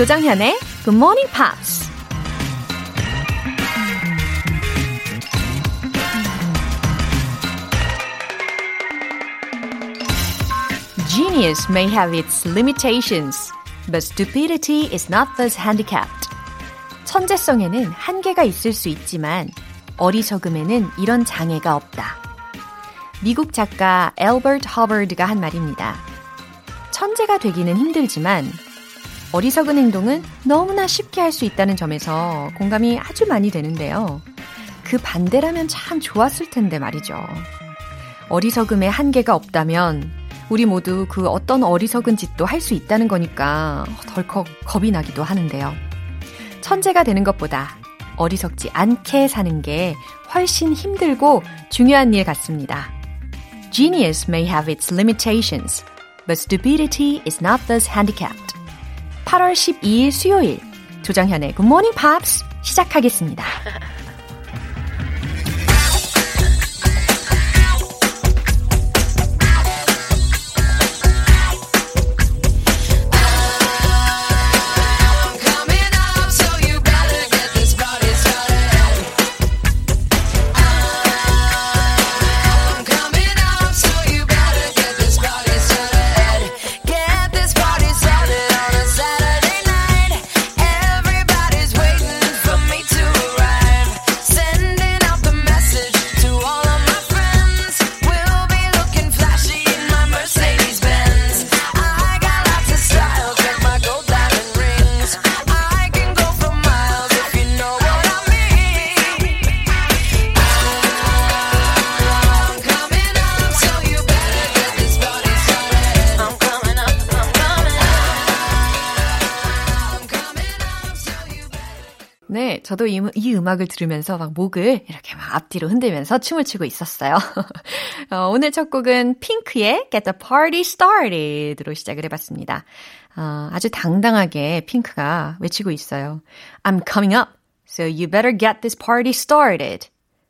조장현의 Good Morning Pops. Genius may have its limitations, but stupidity is not thus handicapped. 천재성에는 한계가 있을 수 있지만 어리석음에는 이런 장애가 없다. 미국 작가 엘버트 허버드가 한 말입니다. 천재가 되기는 힘들지만 어리석은 행동은 너무나 쉽게 할 수 있다는 점에서 공감이 아주 많이 되는데요. 그 반대라면 참 좋았을 텐데 말이죠. 어리석음에 한계가 없다면 우리 모두 그 어떤 어리석은 짓도 할 수 있다는 거니까 덜컥 겁이 나기도 하는데요. 천재가 되는 것보다 어리석지 않게 사는 게 훨씬 힘들고 중요한 일 같습니다. Genius may have its limitations, but stupidity is not thus handicapped. 8월 12일 수요일 조정현의 Morning Pops 시작하겠습니다. 저도 이, 이 음악을 들으면서 막 목을 이렇게 막 앞뒤로 흔들면서 춤을 추고 있었어요. 어, 오늘 첫 곡은 핑크의 Get the Party Started으로 시작을 해봤습니다. 어, 아주 당당하게 핑크가 외치고 있어요. I'm coming up, so you better get this party started.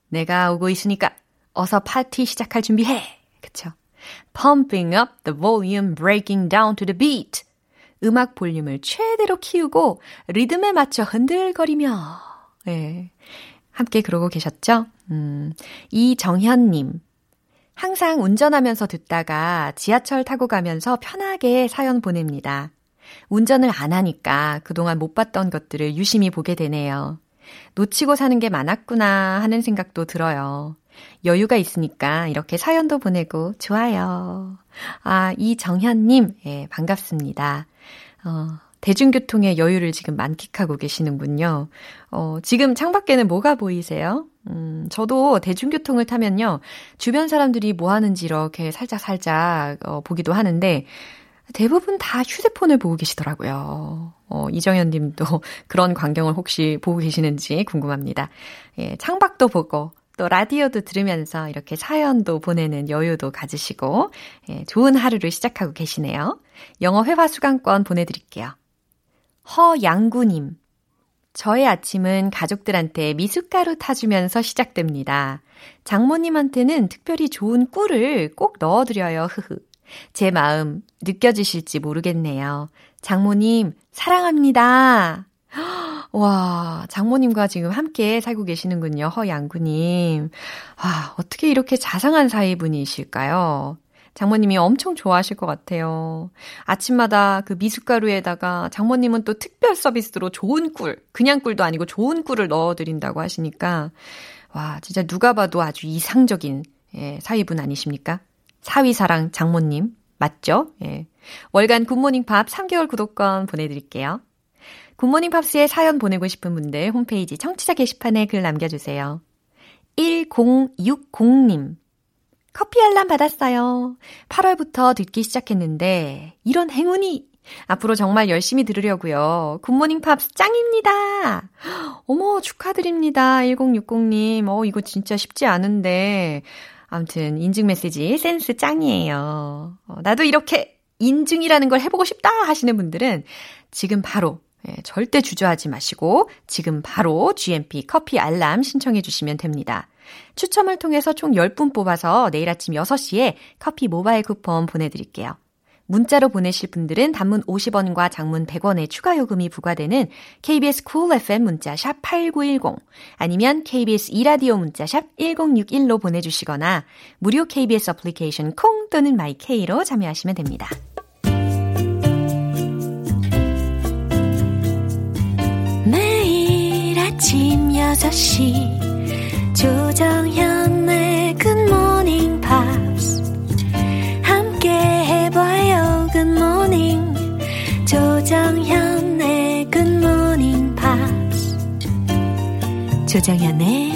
내가 오고 있으니까 어서 파티 시작할 준비해. 그쵸? Pumping up the volume, breaking down to the beat. 음악 볼륨을 최대로 키우고 리듬에 맞춰 흔들거리며. 예. 함께 그러고 계셨죠? 음, 이정현님. 항상 운전하면서 듣다가 지하철 타고 가면서 편하게 사연 보냅니다. 운전을 안 하니까 그동안 못 봤던 것들을 유심히 보게 되네요. 놓치고 사는 게 많았구나 하는 생각도 들어요. 여유가 있으니까 이렇게 사연도 보내고 좋아요. 아, 이정현님, 예, 반갑습니다. 어, 대중교통의 여유를 지금 만끽하고 계시는군요. 어, 지금 창밖에는 뭐가 보이세요? 음, 저도 대중교통을 타면요. 주변 사람들이 뭐 하는지 이렇게 살짝살짝 어, 보기도 하는데 대부분 다 휴대폰을 보고 계시더라고요. 어, 이정현 님도 그런 광경을 혹시 보고 계시는지 궁금합니다. 예, 창밖도 보고 또 라디오도 들으면서 이렇게 사연도 보내는 여유도 가지시고 예, 좋은 하루를 시작하고 계시네요. 영어 회화 수강권 보내드릴게요. 허양구님. 저의 아침은 가족들한테 미숫가루 타주면서 시작됩니다. 장모님한테는 특별히 좋은 꿀을 꼭 넣어드려요. 흐흐. 제 마음 느껴지실지 모르겠네요. 장모님, 사랑합니다. 와, 장모님과 지금 함께 살고 계시는군요. 허양구님. 와, 어떻게 이렇게 자상한 사이분이실까요? 장모님이 엄청 좋아하실 것 같아요. 아침마다 그 미숫가루에다가 장모님은 또 특별 서비스로 좋은 꿀, 그냥 꿀도 아니고 좋은 꿀을 넣어드린다고 하시니까, 와, 진짜 누가 봐도 아주 이상적인, 예, 사위분 아니십니까? 사위사랑 장모님, 맞죠? 예. 월간 굿모닝 밥 3개월 구독권 보내드릴게요. 굿모닝 팝스에 사연 보내고 싶은 분들 홈페이지 청취자 게시판에 글 남겨주세요. 1060님. 커피 알람 받았어요. 8월부터 듣기 시작했는데, 이런 행운이! 앞으로 정말 열심히 들으려고요. 굿모닝 팝스 짱입니다! 어머, 축하드립니다. 1060님. 어, 이거 진짜 쉽지 않은데. 아무튼, 인증 메시지 센스 짱이에요. 어, 나도 이렇게 인증이라는 걸 해보고 싶다 하시는 분들은 지금 바로 예, 절대 주저하지 마시고 지금 바로 GMP 커피 알람 신청해 주시면 됩니다. 추첨을 통해서 총 10분 뽑아서 내일 아침 6시에 커피 모바일 쿠폰 보내드릴게요. 문자로 보내실 분들은 단문 50원과 장문 100원의 추가 요금이 부과되는 KBS Cool FM 문자 샵 8910 아니면 KBS 이라디오 문자 샵 1061로 보내주시거나 무료 KBS 어플리케이션 콩 또는 마이케이로 참여하시면 됩니다. 아침 6시 조정현의 굿모닝 팝스 함께 해봐요 굿모닝 조정현의 굿모닝 팝스 조정현의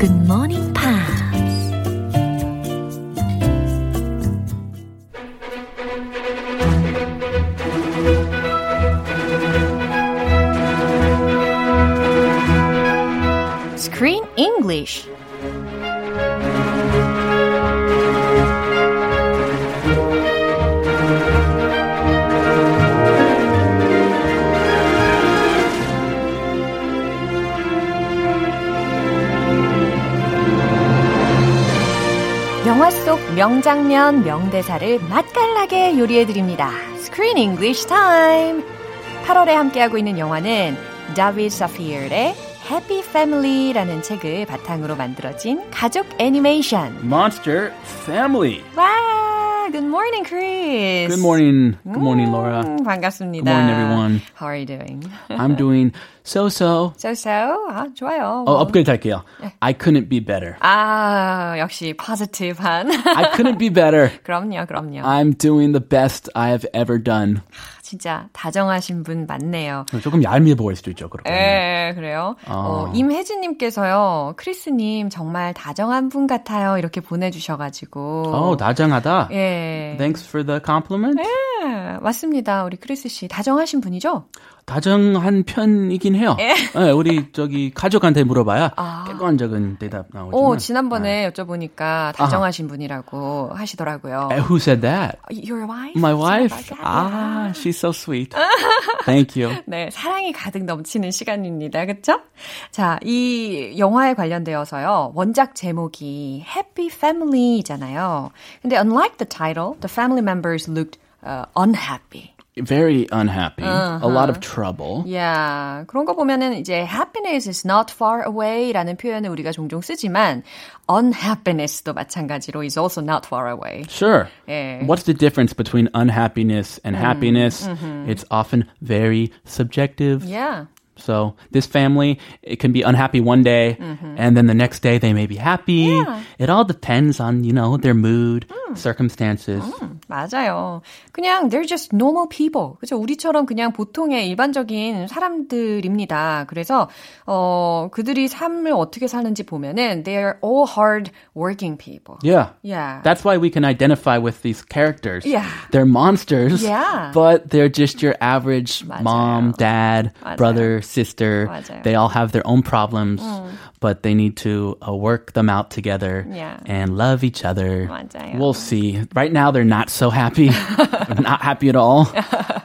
굿모닝 팝스 English. 영화 속 명장면, 명대사를 맛깔나게 요리해드립니다. Screen English Time! 8월에 함께하고 있는 영화는 다비드 사피어의 Happy Family라는 책을 바탕으로 만들어진 가족 애니메이션. Monster Family. 와, good morning, Chris. Good morning. Good morning, Laura. 음, 반갑습니다. Good morning, everyone. How are you doing? I'm doing so-so. So so. 아, 좋아요. 어, 업그레이드 할게요. I couldn't be better. 아, 역시 positive한. I couldn't be better. 그럼요, 그럼요. I'm doing the best I have ever done. 진짜 다정하신 분 많네요. 조금 얄미워 보일 수도 있죠, 그렇게. 예, 그래요. 어, 임혜진님께서요, 크리스님 정말 다정한 분 같아요. 이렇게 보내주셔가지고. 어, 다정하다. 예. Thanks for the compliment. 예, 맞습니다. 우리 크리스 씨 다정하신 분이죠? 다정한 편이긴 해요. 예. 네, 우리 저기 가족한테 물어봐야 아. 객관적인 대답 나오지만. 오, 지난번에 여쭤보니까 다정하신 분이라고 하시더라고요. Uh, Who said that? Your wife? My wife. Ah, she's so sweet. Thank you. 네, 사랑이 가득 넘치는 시간입니다. 그쵸? 자, 이 영화에 관련되어서요, 원작 제목이 Happy Family잖아요. 근데 unlike the title, the family members looked uh, unhappy. Very unhappy. A lot of trouble. Yeah. 그런 거 보면은 이제 happiness is not far away 라는 표현을 우리가 종종 쓰지만 unhappiness도 마찬가지로 is also not far away. Sure. 예. What's the difference between unhappiness and happiness? It's often very subjective. Yeah. So this family, it can be unhappy one day, and then the next day they may be happy. Yeah. It all depends on you know their mood, circumstances. 맞아요. 그냥 they're just normal people. 그죠? 우리처럼 그냥 보통의 일반적인 사람들입니다. 그래서 어 그들이 삶을 어떻게 사는지 보면은 they're all hard working people. Yeah. Yeah. That's why we can identify with these characters. Yeah. They're monsters, Yeah. but they're just your average 맞아요. mom, dad, 맞아요. brother, sister. 맞아요. They all have their own problems, but they need to uh, work them out together Yeah. and love each other. 맞아요. We'll see. Right now, they're not so happy. not happy at all.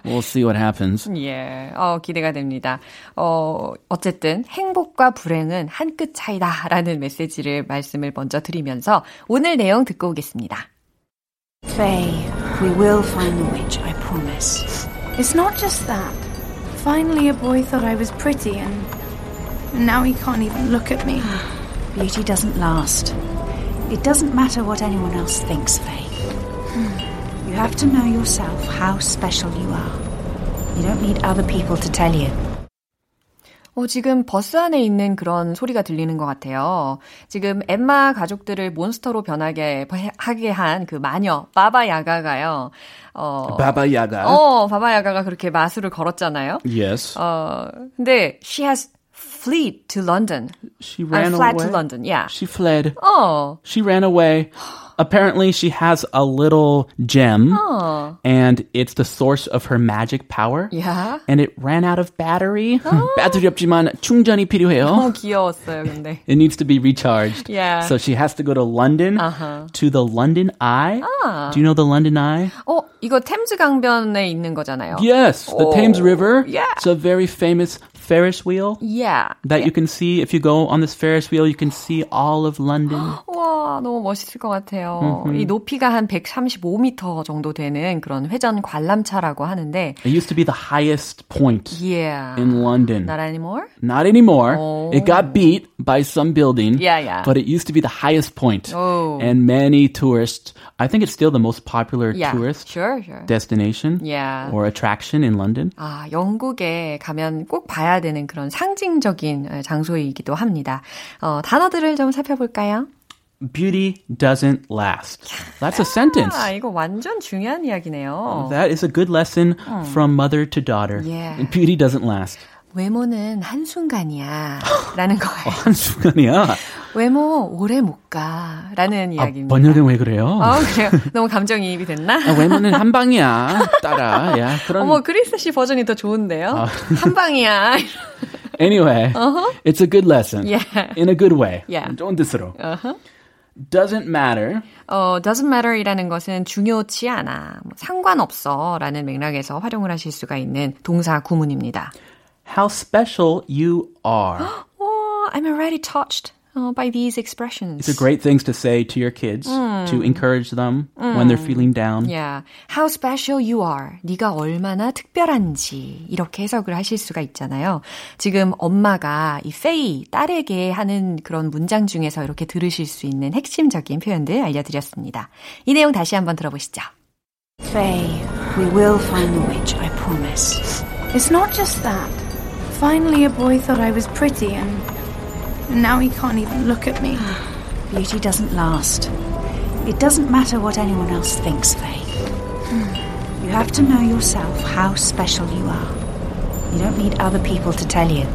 We'll see what happens. 예, 어, 기대가 됩니다. 어, 어쨌든 행복과 불행은 한 끗 차이다라는 메시지를 말씀을 먼저 드리면서 오늘 내용 듣고 오겠습니다. Faye, we will find the witch, I promise. It's not just that. Finally, a boy thought I was pretty, and now he can't even look at me. Beauty doesn't last. It doesn't matter what anyone else thinks, Faye. You have to know yourself how special you are. You don't need other people to tell you. 어, 지금 버스 안에 있는 그런 소리가 들리는 것 같아요. 지금 엠마 가족들을 몬스터로 변하게 하게 한 그 마녀 바바 야가가요. 어, Yaga. 어, 바바 야가가 그렇게 마술을 걸었잖아요. Yes. 어, 근데 she has fled to London. she Uh, ran fled away. to London. Yeah. She fled. 어. She ran away. Apparently, she has a little gem, 어. and it's the source of her magic power. Yeah. And it ran out of battery. 배터리 없지만 충전이 필요해요. 너무 귀여웠어요, 근데. It needs to be recharged. Yeah. So she has to go to London Uh-huh. to the London Eye. Ah. Do you know the London Eye? 어, 이거 템즈 강변에 있는 거잖아요. Yes, the Oh, Thames River. yeah. It's a very famous Ferris wheel Yeah. that you can see if you go on this Ferris wheel, you can see all of London. 와, 너무 멋있을 것 같아요. 이 높이가 한 135m 정도 되는 그런 회전 관람차라고 하는데, It used to be the highest point yeah. in London. Not anymore? Not anymore. Oh. It got beat by some building. Yeah, yeah. But it used to be the highest point. Oh. And many tourists, I think it's still the most popular Yeah. tourist Sure, sure. destination Yeah. or attraction in London. 아, 영국에 가면 꼭 봐야 되는 그런 상징적인 장소이기도 합니다. 어, 단어들을 좀 살펴볼까요? Beauty doesn't last. That's a sentence. 아, 이거 완전 중요한 이야기네요. That is a good lesson from mother to daughter. Yeah. Beauty doesn't last. 외모는 한순간이야. 라는 거예요. 한순간이야. 외모 오래 못 가. 라는 아, 이야기입니다. 번역은 왜 그래요? 아, 그래요? 너무 감정이입이 됐나? 아, 외모는 한 방이야. 따라. 야, 그런 어머, 크리스 씨 버전이 더 좋은데요? 한 방이야. Anyway, it's a good lesson. Yeah. In a good way. Yeah. 좋은 뜻으로. Doesn't matter. 어, doesn't matter 이라는 것은 중요치 않아. 뭐, 상관없어. 라는 맥락에서 활용을 하실 수가 있는 동사 구문입니다. How special you are. Oh, I'm already touched uh, by these expressions. These are great things to say to your kids to encourage them when they're feeling down. Yeah. How special you are. 네가 얼마나 특별한지 이렇게 해석을 하실 수가 있잖아요. 지금 엄마가 이 페이 딸에게 하는 그런 문장 중에서 이렇게 들으실 수 있는 핵심적인 표현들 알려드렸습니다. 이 내용 다시 한번 들어보시죠. Faye, we will find the witch, I promise. It's not just that. Finally, a boy thought I was pretty, and now he can't even look at me. Beauty doesn't last. It doesn't matter what anyone else thinks, Faye. You have to know yourself how special you are. You don't need other people to tell you.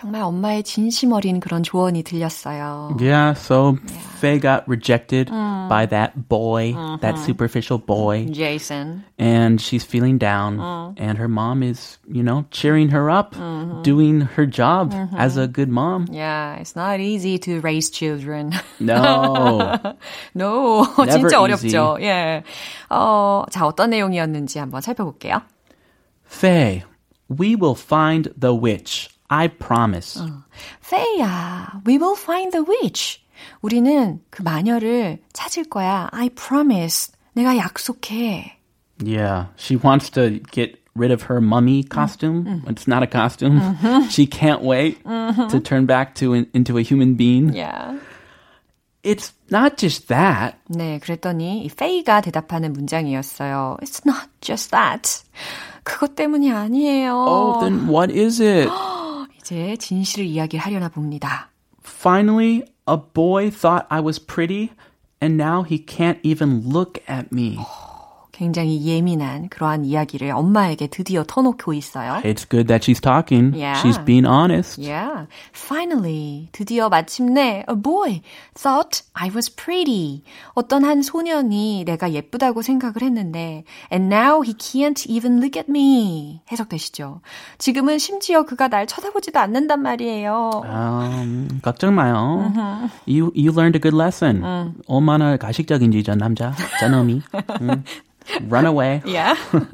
와우, 정말 엄마의 진심 어린 그런 조언이 들렸어요. Yeah, so Faye got rejected by that boy, that superficial boy, Jason. and she's feeling down. And her mom is, you know, cheering her up, doing her job as a good mom. Yeah, it's not easy to raise children. No. no, Never 진짜 easy. 어렵죠. 예. 어, 자, 어떤 내용이었는지 한번 살펴볼게요. Faye, we will find the witch. I promise. 페이야, we will find the witch. 우리는 그 마녀를 찾을 거야. I promise. 내가 약속해. Yeah, she wants to get rid of her mummy costume. It's not a costume. She can't wait to turn back to an, into a human being. Yeah. It's not just that. 네, 그랬더니 이 페이가 대답하는 문장이었어요. It's not just that. 그것 때문이 아니에요. Oh, then what is it? 이제 진실을 이야기를 하려나 봅니다. Finally, a boy thought I was pretty, and now he can't even look at me. 굉장히 예민한 그러한 이야기를 엄마에게 드디어 터놓고 있어요. It's good that she's talking. Yeah. She's being honest. Yeah. Finally, 드디어 마침내 a boy thought I was pretty. 어떤 한 소년이 내가 예쁘다고 생각을 했는데 and now he can't even look at me. 해석되시죠? 지금은 심지어 그가 날 쳐다보지도 않는단 말이에요. Um, 걱정 마요. You you learned a good lesson. 얼마나 가식적인지 저 남자, 저 놈이. 음. Run away. Yeah.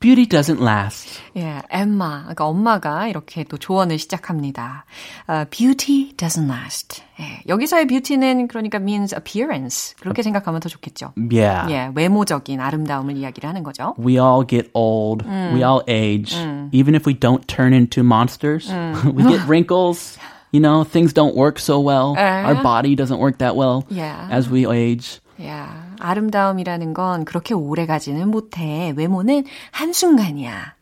Beauty doesn't last. 예, 엠마, 그러니까 엄마가 이렇게 또 조언을 시작합니다. 어, beauty doesn't last. 예, 여기서의 beauty는 그러니까 means appearance. 그렇게 생각하면 더 좋겠죠. Yeah. 예, 외모적인 아름다움을 이야기를 하는 거죠. We all get old. We all age. Even if we don't turn into monsters, we get wrinkles. You know, things don't work so well. Our body doesn't work that well Yeah. as we age. 야, 아름다움이라는 건 그렇게 오래 가지는 못해. 외모는 한순간이야.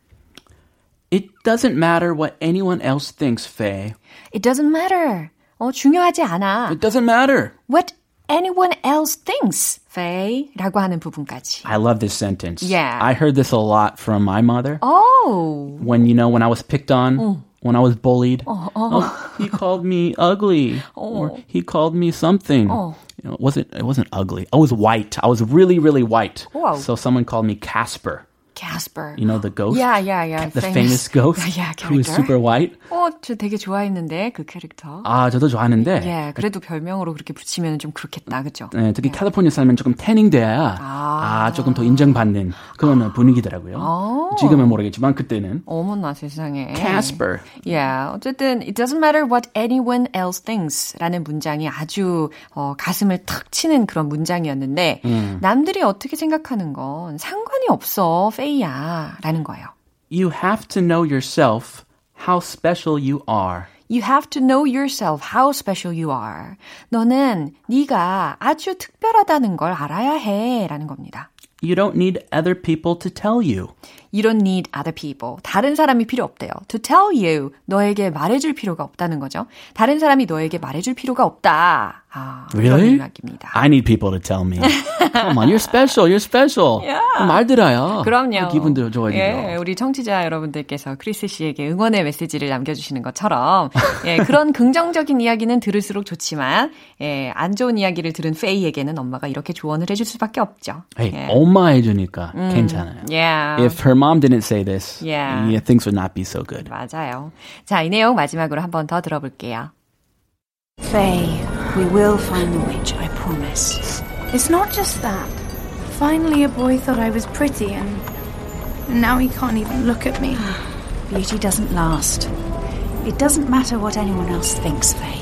It doesn't matter what anyone else thinks, Faye. It doesn't matter. 어, 중요하지 않아. It doesn't matter. What anyone else thinks, Faye. 라고 하는 부분까지. I love this sentence. Yeah. I heard this a lot from my mother. Oh. when you know when I was picked on, when I was bullied. Oh, oh. oh he called me ugly, oh. or he called me something. You know, it wasn't it wasn't ugly. I was white. I was really really white. Wow. So someone called me Casper. Casper. You know the ghost? Yeah, yeah, yeah. The famous, famous ghost yeah, yeah, who is super white. 어, 저 되게 좋아했는데 그 캐릭터. 아, 저도 좋아하는데. 예, 그래도 별명으로 그렇게 붙이면 좀 그렇겠다, 그죠? 네, 특히 네. 캘리포니아 살면 조금 태닝 돼야 아, 아 조금 더 인정받는 그런 분위기더라고요. 아. 지금은 모르겠지만 그때는. 어머나 세상에. Casper. Yeah, 어쨌든 it doesn't matter what anyone else thinks라는 문장이 아주 어, 가슴을 탁 치는 그런 문장이었는데 음. 남들이 어떻게 생각하는 건 상관이 없어, 페이야라는 거예요. You have to know yourself how special you are. You have to know yourself how special you are. 너는 네가 아주 특별하다는 걸 알아야 해라는 겁니다. You don't need other people to tell you. You don't need other people. 다른 사람이 필요 없대요. To tell you. 너에게 말해줄 필요가 없다는 거죠. 다른 사람이 너에게 말해줄 필요가 없다. 아, really? I need people to tell me. Come on, you're special, you're special. Yeah. 말 들어요. 그럼요. 기분도 좋아지죠. 예, 우리 청취자 여러분들께서 크리스 씨에게 응원의 메시지를 남겨주시는 것처럼 예, 그런 긍정적인 이야기는 들을수록 좋지만 예, 안 좋은 이야기를 들은 페이에게는 엄마가 이렇게 조언을 해줄 수밖에 없죠. Hey, 예. 엄마 해주니까 음, 괜찮아요. Yeah. If her mom didn't say this, yeah. yeah, things would not be so good. 맞아요. 자, 이 내용 마지막으로 한 번 더 들어볼게요. Faye, we will find the witch, I promise. It's not just that. Finally, a boy thought I was pretty, and now he can't even look at me. Beauty doesn't last. It doesn't matter what anyone else thinks, Faye.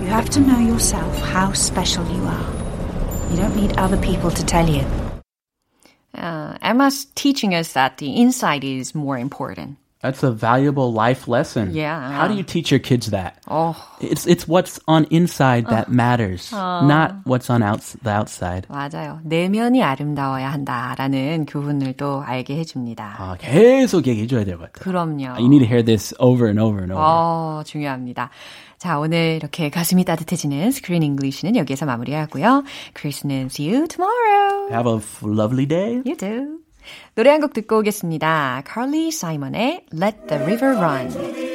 You have to know yourself how special you are. You don't need other people to tell you. Uh, Emma's teaching us that the inside is more important. That's a valuable life lesson. Yeah. How do you teach your kids that? Oh. It's it's what's on inside that matters, 어. not what's on outs, the outside. 맞아요. 내면이 아름다워야 한다라는 교훈을 또 알게 해줍니다. 아, 계속 얘기해 줘야 될 것 같아요. 그럼요. You need to hear this over and over and over. 어, 중요합니다. 자, 오늘 이렇게 가슴이 따뜻해지는 스크린 잉글리시는 여기서 마무리하고요. 크리스는 see you tomorrow. Have a lovely day. You too. 노래 한 곡 듣고 오겠습니다. Carly Simon의 Let the River Run.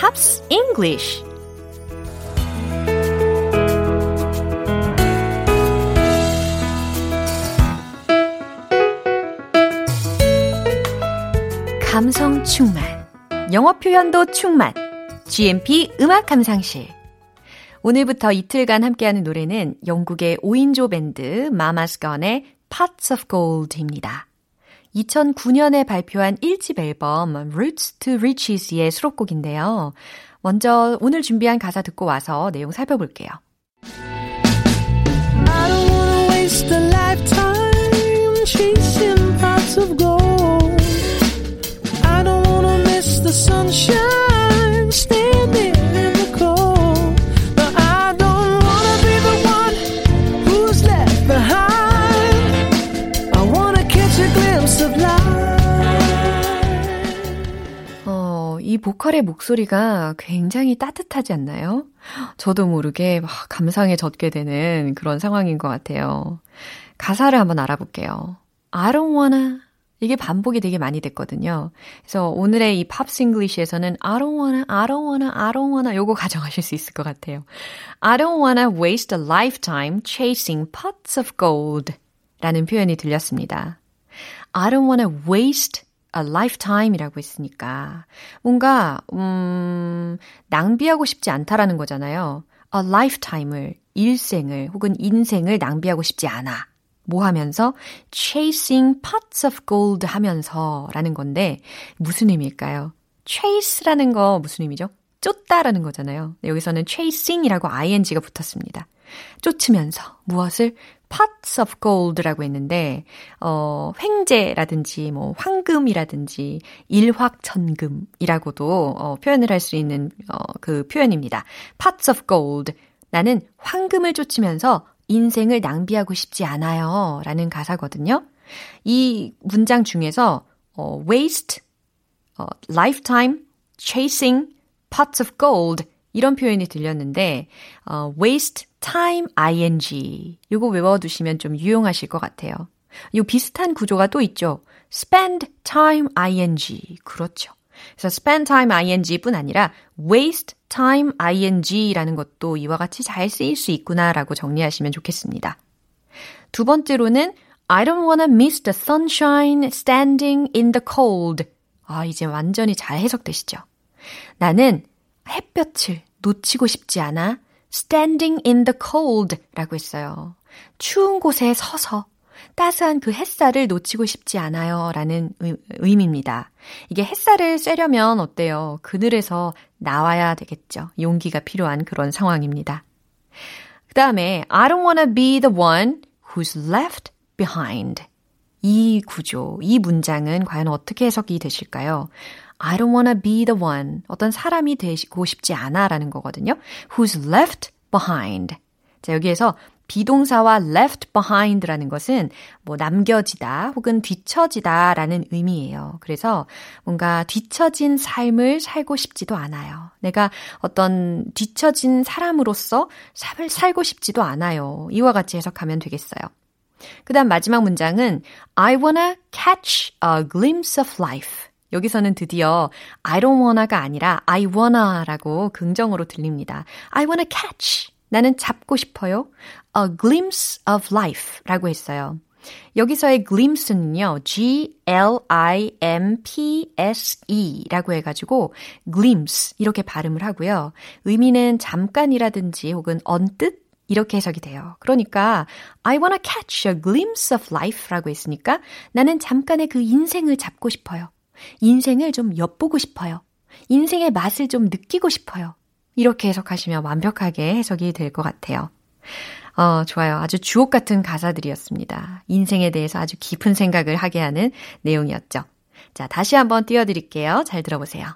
Pops English 감성 충만. 영어 표현도 충만. GMP 음악 감상실. 오늘부터 이틀간 함께하는 노래는 영국의 5인조 밴드 마마스건의 Pots of Gold입니다. 2009년에 발표한 1집 앨범 Roots to Riches의 수록곡인데요. 먼저 오늘 준비한 가사 듣고 와서 내용 살펴볼게요. I don't wanna waste a lifetime chasing pots of gold. I don't wanna miss the sunshine standing 보컬의 목소리가 굉장히 따뜻하지 않나요? 저도 모르게 막 감상에 젖게 되는 그런 상황인 것 같아요. 가사를 한번 알아볼게요. I don't wanna 이게 반복이 되게 많이 됐거든요. 그래서 오늘의 이 Pops English에서는 I don't wanna, I don't wanna, I don't wanna 요거 가져가실 수 있을 것 같아요. I don't wanna waste a lifetime chasing pots of gold 라는 표현이 들렸습니다. I don't wanna waste a lifetime이라고 했으니까 뭔가 음 낭비하고 싶지 않다라는 거잖아요. a lifetime을 일생을 혹은 인생을 낭비하고 싶지 않아. 뭐 하면서 chasing pots of gold 하면서라는 건데 무슨 의미일까요? chase라는 거 무슨 의미죠? 쫓다라는 거잖아요. 여기서는 chasing이라고 ing가 붙었습니다. 쫓으면서 무엇을 pots of gold라고 했는데 어 횡재라든지 뭐 황금이라든지 일확천금이라고도 어 표현을 할 수 있는 어그 표현입니다. pots of gold 나는 황금을 쫓으면서 인생을 낭비하고 싶지 않아요. 라는 가사거든요. 이 문장 중에서 어, waste, 어, lifetime, chasing, pots of gold 이런 표현이 들렸는데 어, waste time ing 요거 외워두시면 좀 유용하실 것 같아요. 요 비슷한 구조가 또 있죠. spend time ing 그렇죠. 그래서 spend time ing뿐 아니라 waste time ing라는 것도 이와 같이 잘 쓰일 수 있구나라고 정리하시면 좋겠습니다. 두 번째로는 I don't wanna miss the sunshine standing in the cold. 아, 이제 완전히 잘 해석되시죠? 나는 햇볕을 놓치고 싶지 않아 standing in the cold 라고 했어요. 추운 곳에 서서 따스한 그 햇살을 놓치고 싶지 않아요. 라는 의, 의미입니다. 이게 햇살을 쐬려면 어때요? 그늘에서 나와야 되겠죠. 용기가 필요한 그런 상황입니다. 그 다음에 I don't wanna be the one who's left behind. 이 구조, 이 문장은 과연 어떻게 해석이 되실까요? I don't wanna be the one. 어떤 사람이 되고 싶지 않아 라는 거거든요. Who's left behind. 자, 여기에서 비동사와 left behind라는 것은 뭐 남겨지다 혹은 뒤처지다 라는 의미예요. 그래서 뭔가 뒤처진 삶을 살고 싶지도 않아요. 내가 어떤 뒤처진 사람으로서 삶을 살고 싶지도 않아요. 이와 같이 해석하면 되겠어요. 그 다음 마지막 문장은 I wanna catch a glimpse of life. 여기서는 드디어 I don't wanna가 아니라 I wanna라고 긍정으로 들립니다. I wanna catch. 나는 잡고 싶어요. A glimpse of life 라고 했어요. 여기서의 glimpse는요, G-L-I-M-P-S-E 라고 해가지고, glimpse 이렇게 발음을 하고요. 의미는 잠깐이라든지 혹은 언뜻 이렇게 해석이 돼요. 그러니까, I wanna catch a glimpse of life 라고 했으니까, 나는 잠깐의 그 인생을 잡고 싶어요. 인생을 좀 엿보고 싶어요. 인생의 맛을 좀 느끼고 싶어요. 이렇게 해석하시면 완벽하게 해석이 될 것 같아요. 어, 좋아요. 아주 주옥 같은 가사들이었습니다. 인생에 대해서 아주 깊은 생각을 하게 하는 내용이었죠. 자, 다시 한번 띄워드릴게요. 잘 들어보세요.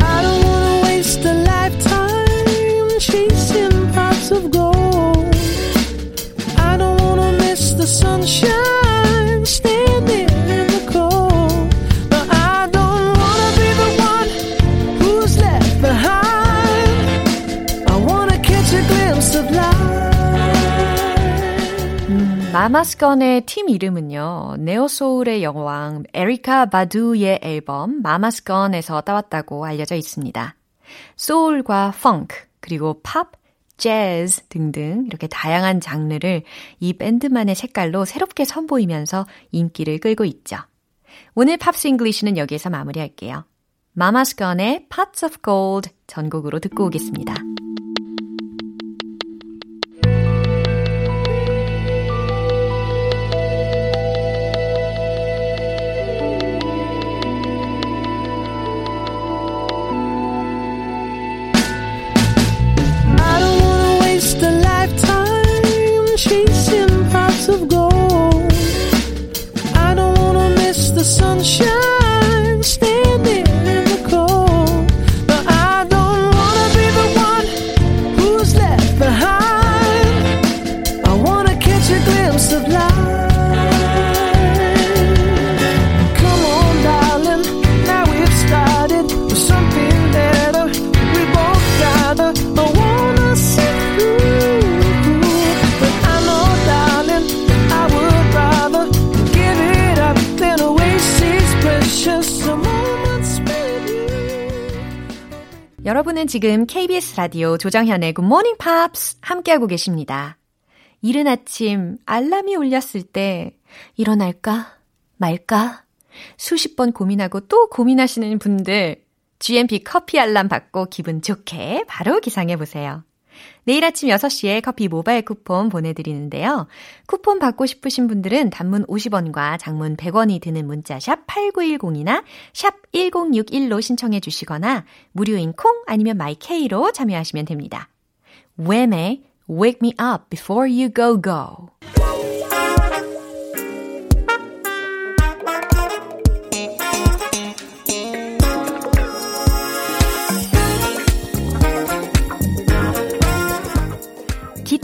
I don't wanna waste a lifetime chasing pots of gold. I don't wanna miss the sunshine 마마스건의 팀 이름은요, 네오소울의 여왕 에리카 바두의 앨범 마마스건에서 따왔다고 알려져 있습니다. 소울과 펑크, 그리고 팝, 재즈 등등 이렇게 다양한 장르를 이 밴드만의 색깔로 새롭게 선보이면서 인기를 끌고 있죠. 오늘 Pops English는 여기에서 마무리할게요. 마마스건의 Pots of Gold 전곡으로 듣고 오겠습니다. 여러분은 지금 KBS 라디오 조정현의 Good Morning Pops 함께하고 계십니다. 이른 아침 알람이 울렸을 때 일어날까 말까 수십 번 고민하고 또 고민하시는 분들 GMP 커피 알람 받고 기분 좋게 바로 기상해 보세요. 내일 아침 6시에 커피 모바일 쿠폰 보내드리는데요. 쿠폰 받고 싶으신 분들은 단문 50원과 장문 100원이 드는 문자 샵 8910이나 샵 1061로 신청해 주시거나 무료인 콩 아니면 마이케이로 참여하시면 됩니다. 웸의 Wake Me Up Before You Go Go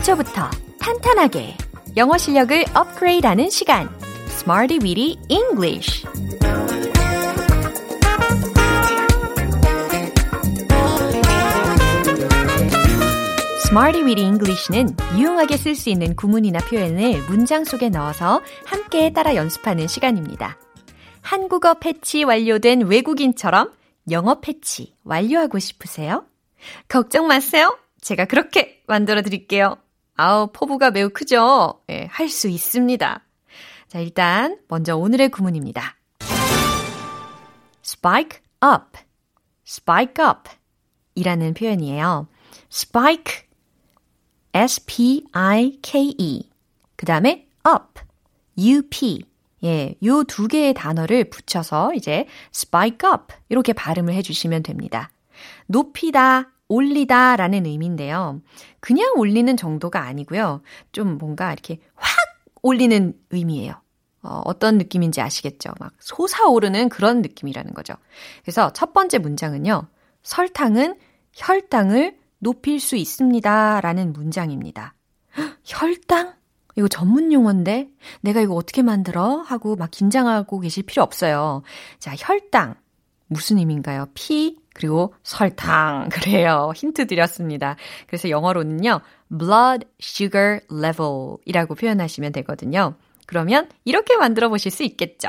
기초부터 탄탄하게 영어 실력을 업그레이드하는 시간 Smarty Weedy English Smarty Weedy English는 유용하게 쓸 수 있는 구문이나 표현을 문장 속에 넣어서 함께 따라 연습하는 시간입니다. 한국어 패치 완료된 외국인처럼 영어 패치 완료하고 싶으세요? 걱정 마세요. 제가 그렇게 만들어 드릴게요. 아우, 포부가 매우 크죠? 예, 할 수 있습니다. 자, 일단 먼저 오늘의 구문입니다. spike up, spike up 이라는 표현이에요. spike, s-p-i-k-e 그 다음에 up, up 예, 요 두 개의 단어를 붙여서 이제 spike up 이렇게 발음을 해주시면 됩니다. 높이다, 올리다 라는 의미인데요. 그냥 올리는 정도가 아니고요. 좀 뭔가 이렇게 확 올리는 의미예요. 어, 어떤 느낌인지 아시겠죠? 막 솟아오르는 그런 느낌이라는 거죠. 그래서 첫 번째 문장은요. 설탕은 혈당을 높일 수 있습니다. 라는 문장입니다. 혈당? 이거 전문 용어인데 내가 이거 어떻게 만들어? 하고 막 긴장하고 계실 필요 없어요. 자, 혈당. 무슨 의미인가요? 피 그리고 설탕. 그래요. 힌트 드렸습니다. 그래서 영어로는요. blood sugar level 이라고 표현하시면 되거든요. 그러면 이렇게 만들어 보실 수 있겠죠.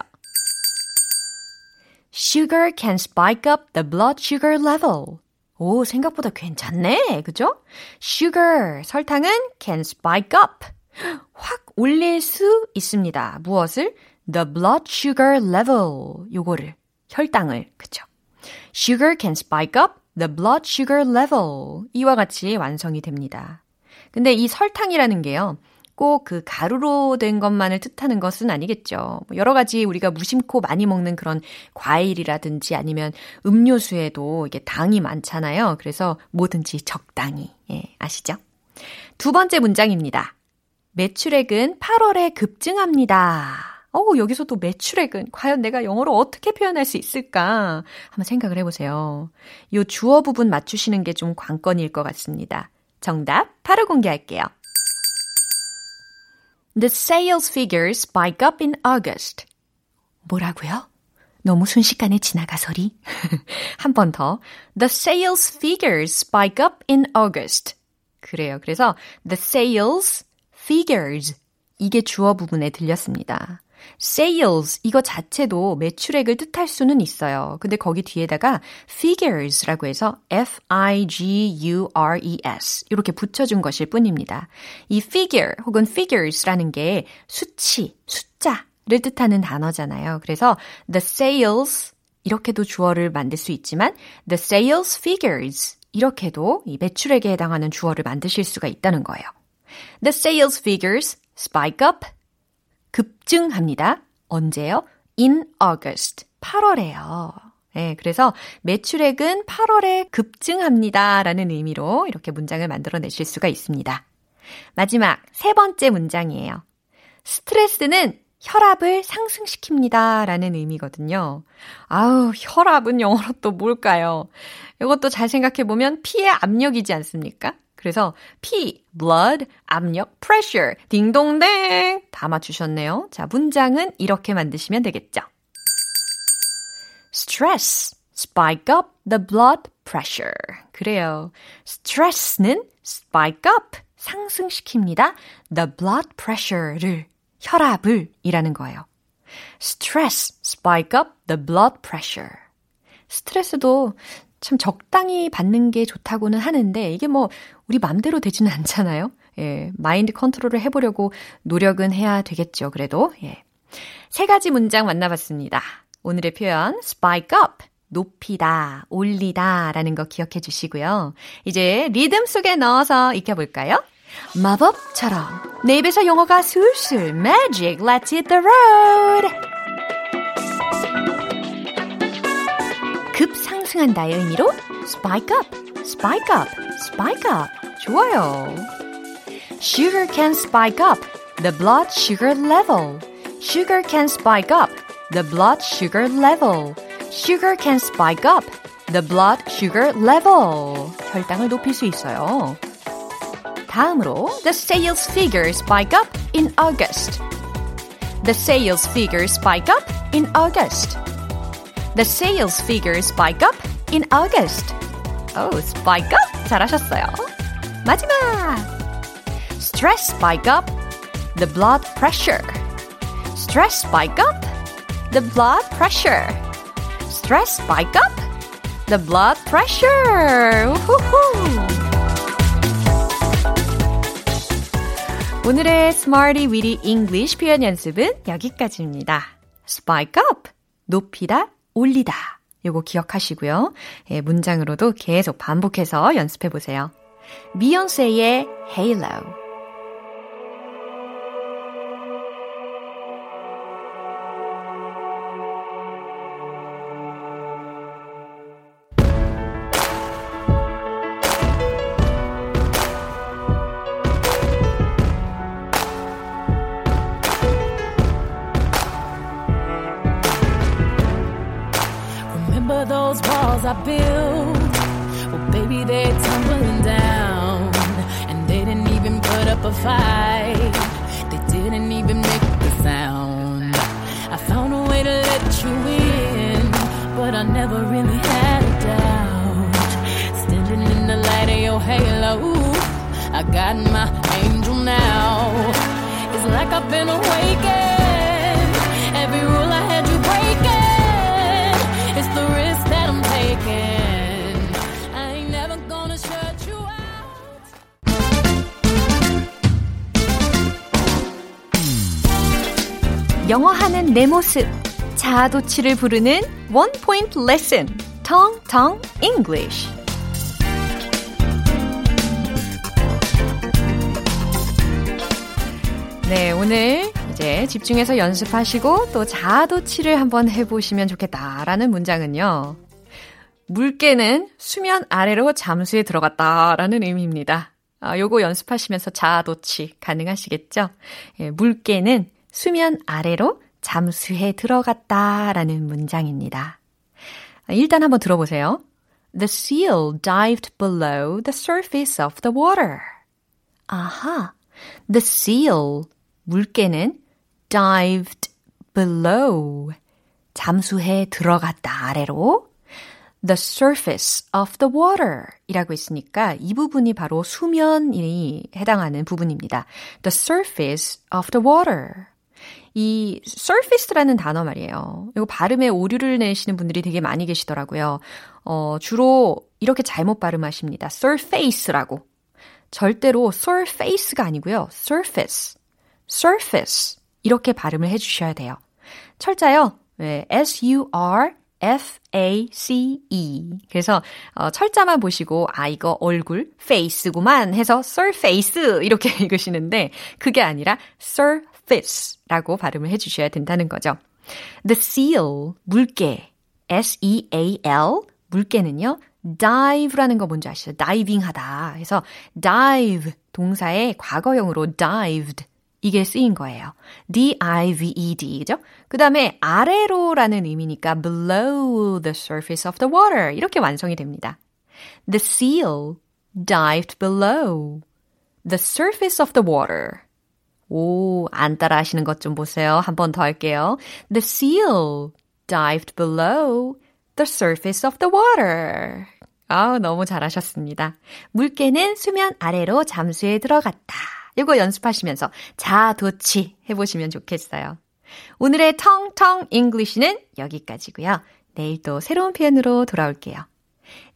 Sugar can spike up the blood sugar level. 오, 생각보다 괜찮네. 그죠? Sugar, 설탕은 can spike up. 확 올릴 수 있습니다. 무엇을? The blood sugar level. 요거를. 혈당을. 그쵸? Sugar can spike up the blood sugar level. 이와 같이 완성이 됩니다. 근데 이 설탕이라는 게요. 꼭 그 가루로 된 것만을 뜻하는 것은 아니겠죠. 뭐 여러 가지 우리가 무심코 많이 먹는 그런 과일이라든지 아니면 음료수에도 이게 당이 많잖아요. 그래서 뭐든지 적당히. 예, 아시죠? 두 번째 문장입니다. 매출액은 8월에 급증합니다. 어, 여기서 또 매출액은 과연 내가 영어로 어떻게 표현할 수 있을까? 한번 생각을 해보세요. 요 주어 부분 맞추시는 게 좀 관건일 것 같습니다. 정답 바로 공개할게요. The sales figures spike up in August. 뭐라고요? 너무 순식간에 지나가서리. 한 번 더. The sales figures spike up in August. 그래요. 그래서 the sales figures 이게 주어 부분에 들렸습니다. Sales 이거 자체도 매출액을 뜻할 수는 있어요. 근데 거기 뒤에다가 figures라고 해서 f-i-g-u-r-e-s 이렇게 붙여준 것일 뿐입니다. 이 figure 혹은 figures라는 게 수치, 숫자를 뜻하는 단어잖아요. 그래서 the sales 이렇게도 주어를 만들 수 있지만 the sales figures 이렇게도 이 매출액에 해당하는 주어를 만드실 수가 있다는 거예요. The sales figures spike up 급증합니다. 언제요? In August. 8월에요. 네, 그래서 매출액은 8월에 급증합니다. 라는 의미로 이렇게 문장을 만들어 내실 수가 있습니다. 마지막 세 번째 문장이에요. 스트레스는 혈압을 상승시킵니다. 라는 의미거든요. 아우, 혈압은 영어로 또 뭘까요? 이것도 잘 생각해보면 피의 압력이지 않습니까? 그래서 P, blood, 압력, pressure, 딩동댕 다 맞추셨네요. 자, 문장은 이렇게 만드시면 되겠죠. stress, spike up the blood pressure. 그래요. stress는 spike up, 상승시킵니다. the blood pressure를, 혈압을 이라는 거예요. stress, spike up the blood pressure. 스트레스도 참 적당히 받는 게 좋다고는 하는데 이게 뭐 우리 맘대로 되지는 않잖아요. 예, 마인드 컨트롤을 해보려고 노력은 해야 되겠죠. 그래도 예. 세 가지 문장 만나봤습니다. 오늘의 표현 spike up 높이다, 올리다 라는 거 기억해 주시고요. 이제 리듬 속에 넣어서 익혀볼까요? 마법처럼 내 입에서 영어가 술술 magic let's hit the road 급상승한다의 의미로 spike up, spike up, spike up 좋아요. Sugar can spike up the blood sugar level. Sugar can spike up the blood sugar level. Sugar can spike up the blood sugar level. 혈당을 높일 수 있어요. 다음으로 the sales figure spike up in August. The sales figure spike up in August. The sales figure spike up in August. Oh, spike up 잘하셨어요. 마지막 stress spike up the blood pressure. Stress spike up the blood pressure. Stress spike up the blood pressure. 우후후. 오늘의 Smarty Weedy English 표현 연습은 여기까지입니다. Spike up, 높이다, 올리다. 요거 기억하시고요. 예, 문장으로도 계속 반복해서 연습해 보세요. 비욘세의 Halo. up a fight. They didn't even make the sound. I found a way to let you in, but I never really had a doubt. Standing in the light of your halo, I got my angel now. It's like I've been awakened. 영어하는 내 모습 자아도취를 부르는 원 포인트 레슨 텅텅 English 네, 오늘 이제 집중해서 연습하시고 또 자아도취를 한번 해보시면 좋겠다라는 문장은요. 물개는 수면 아래로 잠수에 들어갔다라는 의미입니다. 아, 요거 연습하시면서 자아도취 가능하시겠죠? 예, 물개는 수면 아래로 잠수해 들어갔다 라는 문장입니다. 일단 한번 들어보세요. The seal dived below the surface of the water. 아하. The seal, 물개는 dived below, 잠수해 들어갔다 아래로 the surface of the water 이라고 했으니까 이 부분이 바로 수면이 해당하는 부분입니다. The surface of the water. 이 surface라는 단어 말이에요. 이거 발음에 오류를 내시는 분들이 되게 많이 계시더라고요. 어, 주로 이렇게 잘못 발음하십니다. surface라고. 절대로 surface가 아니고요. surface, surface 이렇게 발음을 해 주셔야 돼요. 철자요. 네, S-U-R F-A-C-E. 그래서 어, 철자만 보시고 아 이거 얼굴 face구만 해서 surface 이렇게 읽으시는데 그게 아니라 surface 라고 발음을 해주셔야 된다는 거죠. The seal 물개 S-E-A-L 물개는요 dive라는 거 뭔지 아시죠? 다이빙 하다. 그래서 dive 동사의 과거형으로 dived 이게 쓰인 거예요. D-I-V-E-D, 그죠? 그 다음에 아래로라는 의미니까 below the surface of the water 이렇게 완성이 됩니다. The seal dived below the surface of the water. 오, 안 따라 하시는 것 좀 보세요. 한 번 더 할게요. The seal dived below the surface of the water. 아, 너무 잘하셨습니다. 물개는 수면 아래로 잠수에 들어갔다. 이거 연습하시면서 자아도취 해보시면 좋겠어요. 오늘의 Tongue Tongue English는 여기까지고요. 내일 또 새로운 표현으로 돌아올게요.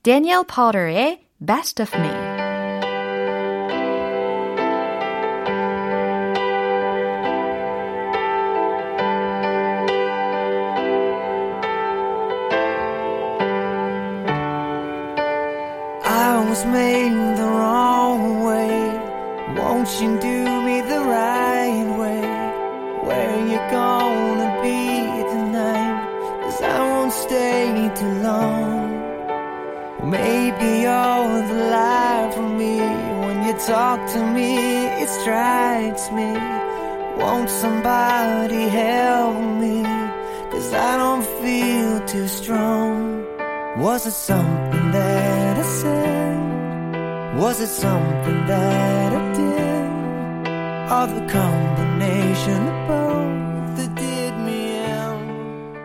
Daniel Potter의 Best of Me. Was made the wrong way. Won't you do me the right way? Where you gonna be tonight? Cause I won't stay too long. Maybe you're the life for me. When you talk to me, it strikes me. Won't somebody help me? Cause I don't feel too strong. Was it something that I said? Was it something that I did? Or the combination of both that did me in?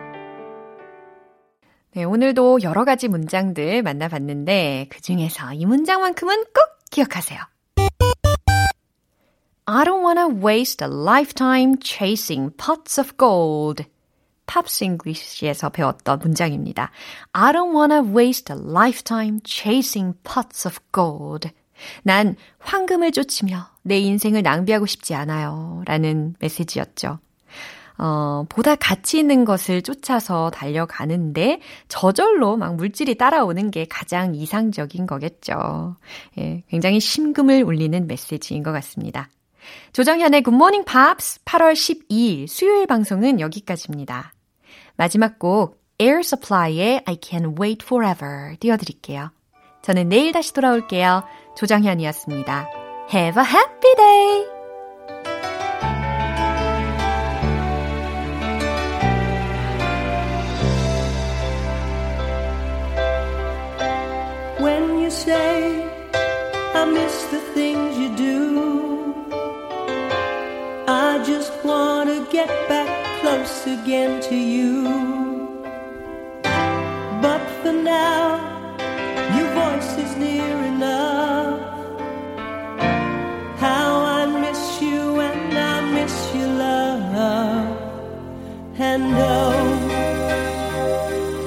네, 오늘도 여러 가지 문장들 만나봤는데 그 중에서 이 문장만큼은 꼭 기억하세요. I don't wanna waste a lifetime chasing pots of gold. 팝스 잉글리시에서 배웠던 문장입니다. I don't wanna waste a lifetime chasing pots of gold. 난 황금을 쫓으며 내 인생을 낭비하고 싶지 않아요. 라는 메시지였죠. 어, 보다 가치 있는 것을 쫓아서 달려가는데 저절로 막 물질이 따라오는 게 가장 이상적인 거겠죠. 예, 굉장히 심금을 울리는 메시지인 것 같습니다. 조정현의 굿모닝 팝스 8월 12일 수요일 방송은 여기까지입니다. 마지막 곡 Air Supply의 I Can't Wait Forever 띄워드릴게요. 저는 내일 다시 돌아올게요. 조정현이었습니다. Have a happy day! Get back close again to you. But for now, your voice is near enough. How I miss you and I miss your love. And oh,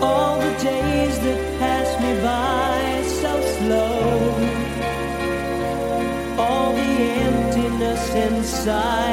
all the days that pass me by so slow. All the emptiness inside.